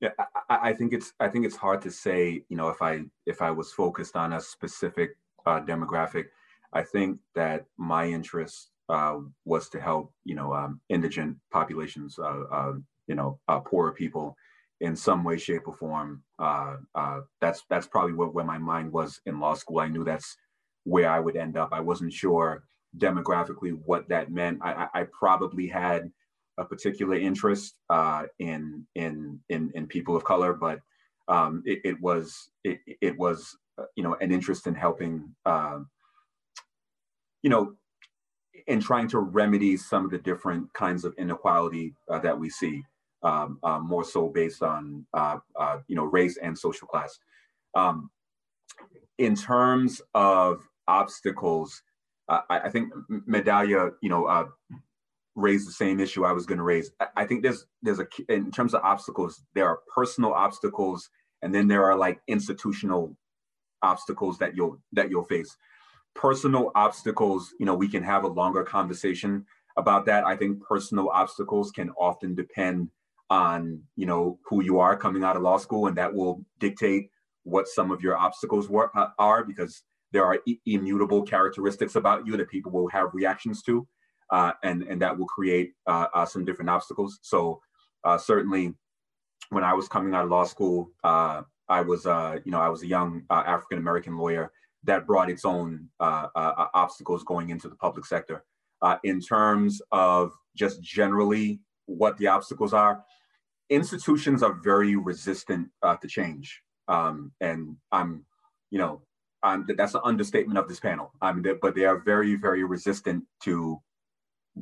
yeah, I, I, think it's I think it's hard to say. You know, if I if I was focused on a specific uh, demographic, I think that my interest uh, was to help you know um, indigent populations, uh, uh you know, uh, poorer people in some way, shape, or form. Uh, that's that's probably where, where my mind was in law school. I knew that's where I would end up. I wasn't sure demographically what that meant. I, I probably had a particular interest uh, in, in in in people of color, but um, it, it, was it, it was uh, you know an interest in helping uh, you know in trying to remedy some of the different kinds of inequality uh, that we see, um, uh, more so based on uh, you know race and social class. Um, in terms of obstacles, I, I, think Medallia, you know, raise the same issue I was going to raise. I, think there's there's a in terms of obstacles, there are personal obstacles, and then there are like institutional obstacles that you'll that you'll face. Personal obstacles, you know, we can have a longer conversation about that. I think personal obstacles can often depend on you know who you are coming out of law school, and that will dictate what some of your obstacles were, uh, are because there are immutable characteristics about you that people will have reactions to uh, and and that will create uh, uh, some different obstacles. So uh, certainly, when I was coming out of law school, uh, I was you know I was a young African American lawyer that brought its own obstacles going into the public sector. in terms of just generally what the obstacles are, institutions are very resistant to change, um, and I'm you know um, that's an understatement of this panel. I mean, but they are very, very resistant to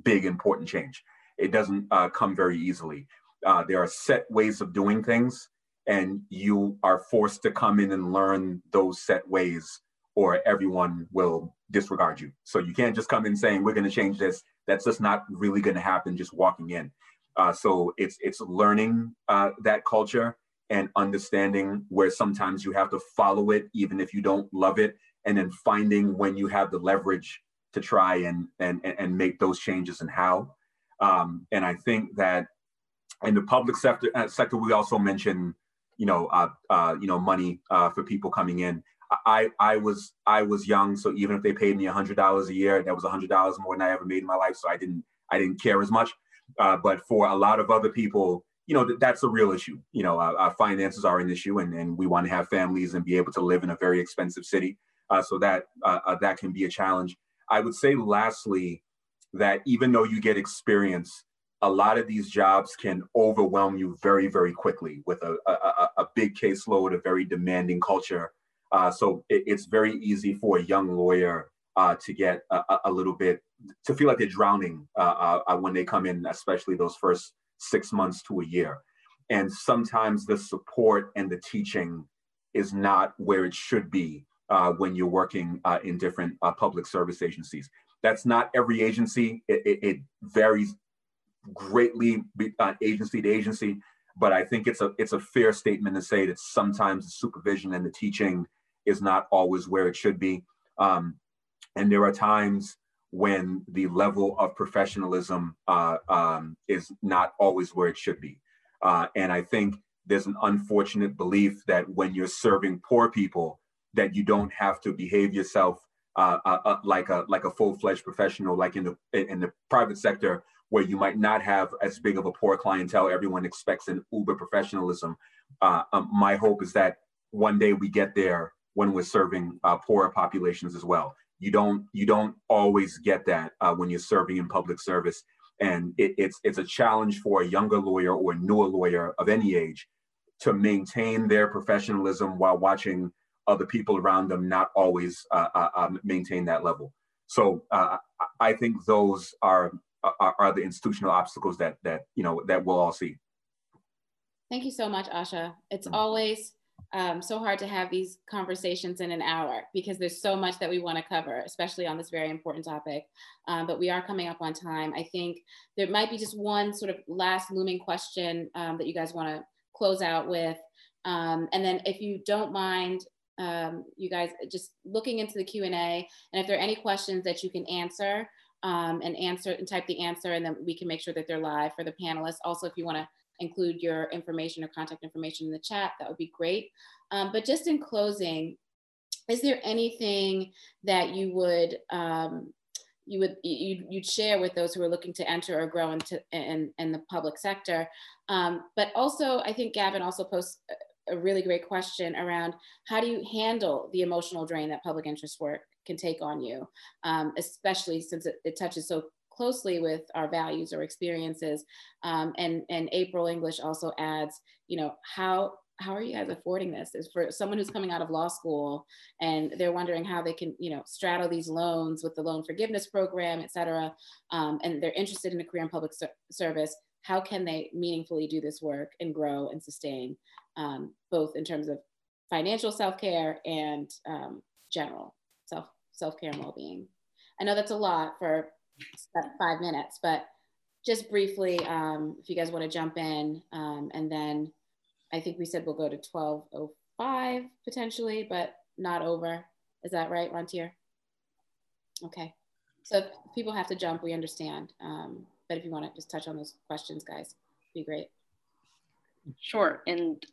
big important change. It doesn't uh, come very easily. Uh, there are set ways of doing things, and you are forced to come in and learn those set ways, or everyone will disregard you. So you can't just come in saying we're going to change this. That's just not really going to happen. Just walking in. Uh, so it's it's learning uh, that culture and understanding where sometimes you have to follow it even if you don't love it, and then finding when you have the leverage to try and and and make those changes and how. Um, and I think that in the public sector uh, sector, we also mentioned you know uh, uh, you know money uh, for people coming in. I I was I was young, so even if they paid me hundred dollars a year, that was hundred dollars more than I ever made in my life. So I didn't I didn't care as much. Uh, but for a lot of other people, you know, th- that's a real issue. You know, our, our, finances are an issue, and, and we want to have families and be able to live in a very expensive city. Uh, so that that can be a challenge. I would say, lastly, that even though you get experience, a lot of these jobs can overwhelm you very, very quickly with a, a, a big caseload, a very demanding culture. Uh, so it, it's very easy for a young lawyer uh, to get a, a, little bit to feel like they're drowning uh, uh, when they come in, especially those first six months to a year. And sometimes the support and the teaching is not where it should be uh, when you're working uh, in different uh, public service agencies. That's not every agency. It, it, it varies greatly uh, agency to agency, but I think it's a it's a fair statement to say that sometimes the supervision and the teaching is not always where it should be. Um, and there are times when the level of professionalism uh, um, is not always where it should be. Uh, and I think there's an unfortunate belief that when you're serving poor people, that you don't have to behave yourself uh, uh, uh like a like a full-fledged professional, like in the in the private sector, where you might not have as big of a poor clientele. Everyone expects an uber professionalism. Uh, um, my hope is that one day we get there when we're serving poorer populations as well you don't you don't always get that uh, when you're serving in public service and it, it's it's a challenge for a younger lawyer or a newer lawyer of any age to maintain their professionalism while watching other people around them not always uh, uh, um, maintain that level so uh, i think those are, are, are the institutional obstacles that that you know that we'll all see thank you so much asha it's mm-hmm. always um, so hard to have these conversations in an hour because there's so much that we want to cover, especially on this very important topic. Um, but we are coming up on time. I think there might be just one sort of last looming question um, that you guys want to close out with. Um, and then if you don't mind, um, you guys just looking into the Q&A, and if there are any questions that you can answer, um, and answer and type the answer, and then we can make sure that they're live for the panelists. Also, if you want to include your information or contact information in the chat, that would be great. Um, but just in closing, is there anything that you would um, you would you'd, you'd, share with those who are looking to enter or grow into in, in the public sector? Um, but also, I think Gavin also posts a really great question around how do you handle the emotional drain that public interest work can take on you, um, especially since it, it touches so closely with our values or experiences. Um, and, and April English also adds, you know, how, how are you guys affording this? Is for someone who's coming out of law school and they're wondering how they can, you know, straddle these loans with the loan forgiveness program, et cetera, um, and they're interested in a career in public service, how can they meaningfully do this work and grow and sustain, um, both in terms of financial self-care and um, general self self-care and well-being. I know that's a lot for five minutes, but just briefly, um, if you guys want to jump in, um, and then I think we said we'll go to 1205 potentially, but not over. Is that right, Rantir? Okay. So if people have to jump, we understand. But if you want to just touch on those questions, guys, be great. Sure. And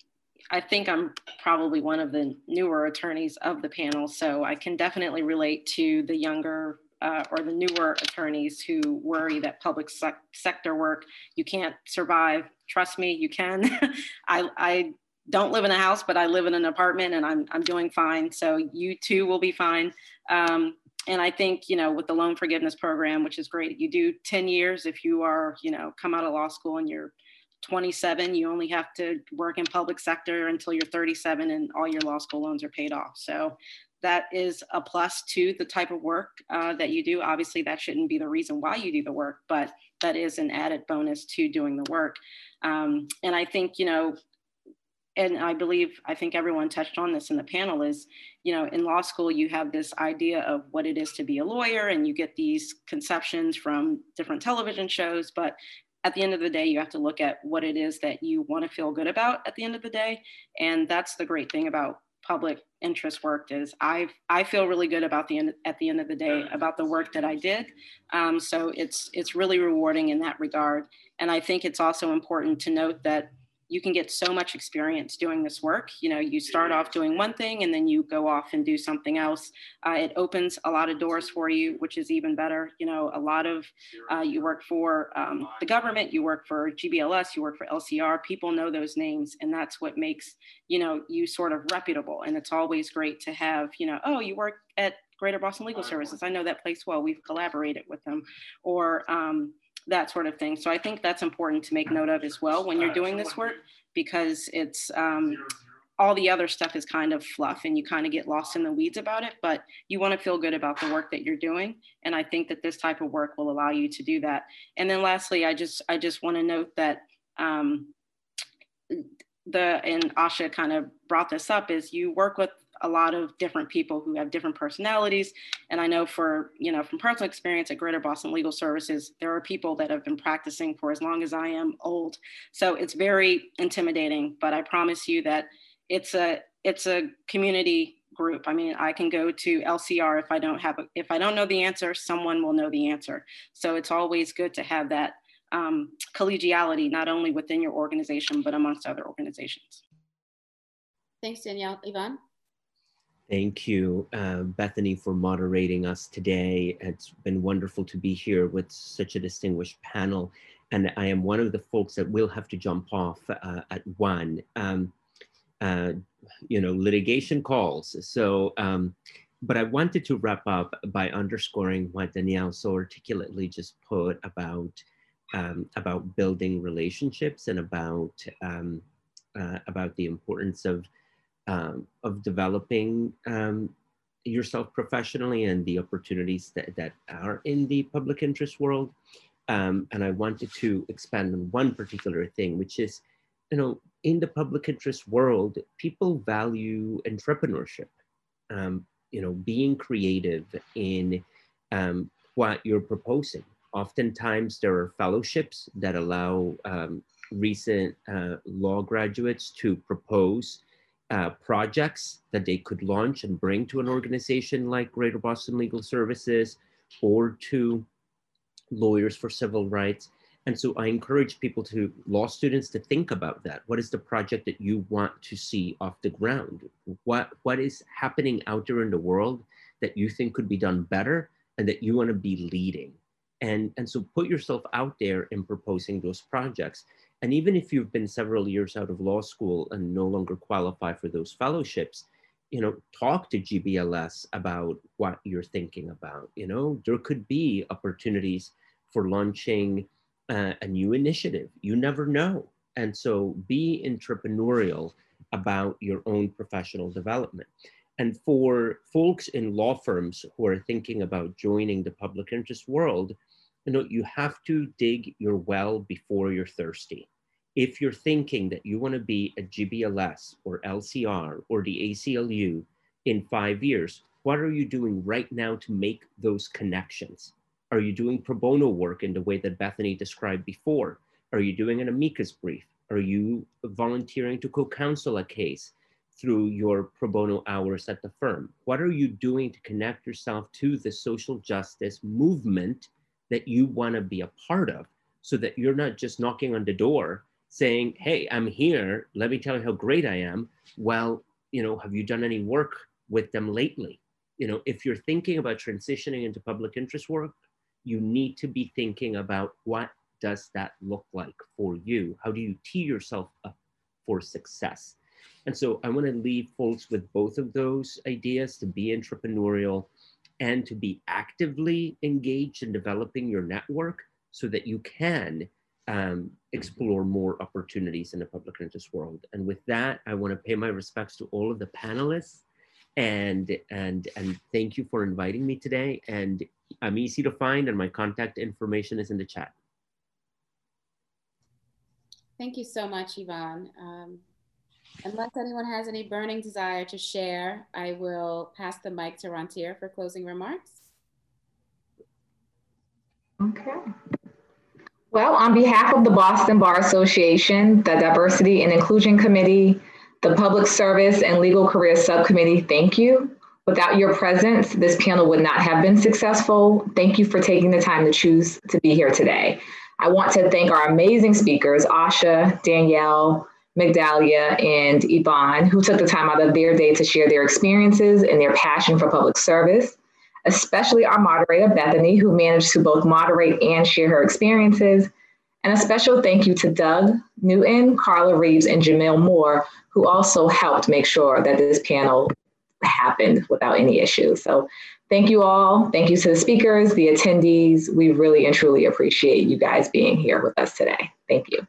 I think I'm probably one of the newer attorneys of the panel, so I can definitely relate to the younger uh, or the newer attorneys who worry that public sec- sector work, you can't survive. Trust me, you can. I, I don't live in a house, but I live in an apartment and I'm, I'm doing fine. So you too will be fine. Um, and I think, you know, with the loan forgiveness program, which is great, you do 10 years if you are, you know, come out of law school and you're 27, you only have to work in public sector until you're 37 and all your law school loans are paid off. So that is a plus to the type of work uh, that you do. Obviously, that shouldn't be the reason why you do the work, but that is an added bonus to doing the work. Um, and I think, you know, and I believe, I think everyone touched on this in the panel is, you know, in law school, you have this idea of what it is to be a lawyer and you get these conceptions from different television shows. But at the end of the day, you have to look at what it is that you want to feel good about at the end of the day. And that's the great thing about public interest work is I I feel really good about the end at the end of the day about the work that I did. Um, so it's it's really rewarding in that regard. And I think it's also important to note that you can get so much experience doing this work. You know, you start off doing one thing and then you go off and do something else. Uh, it opens a lot of doors for you, which is even better. You know, a lot of uh, you work for um, the government, you work for GBLS, you work for LCR. People know those names, and that's what makes you know you sort of reputable. And it's always great to have you know, oh, you work at Greater Boston Legal Services. I know that place well. We've collaborated with them, or um, that sort of thing. So I think that's important to make note of as well when you're doing this work because it's um, all the other stuff is kind of fluff and you kind of get lost in the weeds about it, but you want to feel good about the work that you're doing. And I think that this type of work will allow you to do that. And then lastly, I just I just want to note that um, the and Asha kind of brought this up is you work with a lot of different people who have different personalities. And I know for, you know, from personal experience at Greater Boston Legal Services, there are people that have been practicing for as long as I am old. So it's very intimidating, but I promise you that it's a, it's a community group. I mean, I can go to LCR if I don't have, a, if I don't know the answer, someone will know the answer. So it's always good to have that um, collegiality, not only within your organization, but amongst other organizations. Thanks, Danielle. Ivan? Thank you, uh, Bethany, for moderating us today. It's been wonderful to be here with such a distinguished panel. And I am one of the folks that will have to jump off uh, at one. Um, uh, you know, litigation calls. So, um, but I wanted to wrap up by underscoring what Danielle so articulately just put about um, about building relationships and about um, uh, about the importance of um, of developing um, yourself professionally and the opportunities that, that are in the public interest world. Um, and I wanted to expand on one particular thing, which is, you know, in the public interest world, people value entrepreneurship, um, you know, being creative in um, what you're proposing. Oftentimes there are fellowships that allow um, recent uh, law graduates to propose uh, projects that they could launch and bring to an organization like Greater Boston Legal Services or to lawyers for civil rights. And so I encourage people to, law students, to think about that. What is the project that you want to see off the ground? What, what is happening out there in the world that you think could be done better and that you want to be leading? And, and so put yourself out there in proposing those projects. And even if you've been several years out of law school and no longer qualify for those fellowships, you know, talk to GBLS about what you're thinking about. You know, there could be opportunities for launching uh, a new initiative. You never know. And so be entrepreneurial about your own professional development. And for folks in law firms who are thinking about joining the public interest world, you know, you have to dig your well before you're thirsty. If you're thinking that you want to be a GBLS or LCR or the ACLU in five years, what are you doing right now to make those connections? Are you doing pro bono work in the way that Bethany described before? Are you doing an amicus brief? Are you volunteering to co-counsel a case through your pro bono hours at the firm? What are you doing to connect yourself to the social justice movement that you want to be a part of so that you're not just knocking on the door saying, Hey, I'm here. Let me tell you how great I am. Well, you know, have you done any work with them lately? You know, if you're thinking about transitioning into public interest work, you need to be thinking about what does that look like for you? How do you tee yourself up for success? And so I want to leave folks with both of those ideas to be entrepreneurial and to be actively engaged in developing your network so that you can um, explore more opportunities in the public interest world. And with that, I want to pay my respects to all of the panelists and and and thank you for inviting me today. And I'm easy to find, and my contact information is in the chat. Thank you so much, Ivan. Um, Unless anyone has any burning desire to share, I will pass the mic to Rantir for closing remarks. Okay. Well, on behalf of the Boston Bar Association, the Diversity and Inclusion Committee, the Public Service and Legal Career Subcommittee, thank you. Without your presence, this panel would not have been successful. Thank you for taking the time to choose to be here today. I want to thank our amazing speakers, Asha, Danielle, Migdalia, and Ivan, who took the time out of their day to share their experiences and their passion for public service, especially our moderator, Bethany, who managed to both moderate and share her experiences. And a special thank you to Doug Newton, Carla Reeves, and Jamil Moore, who also helped make sure that this panel happened without any issues. So thank you all. Thank you to the speakers, the attendees. We really and truly appreciate you guys being here with us today. Thank you.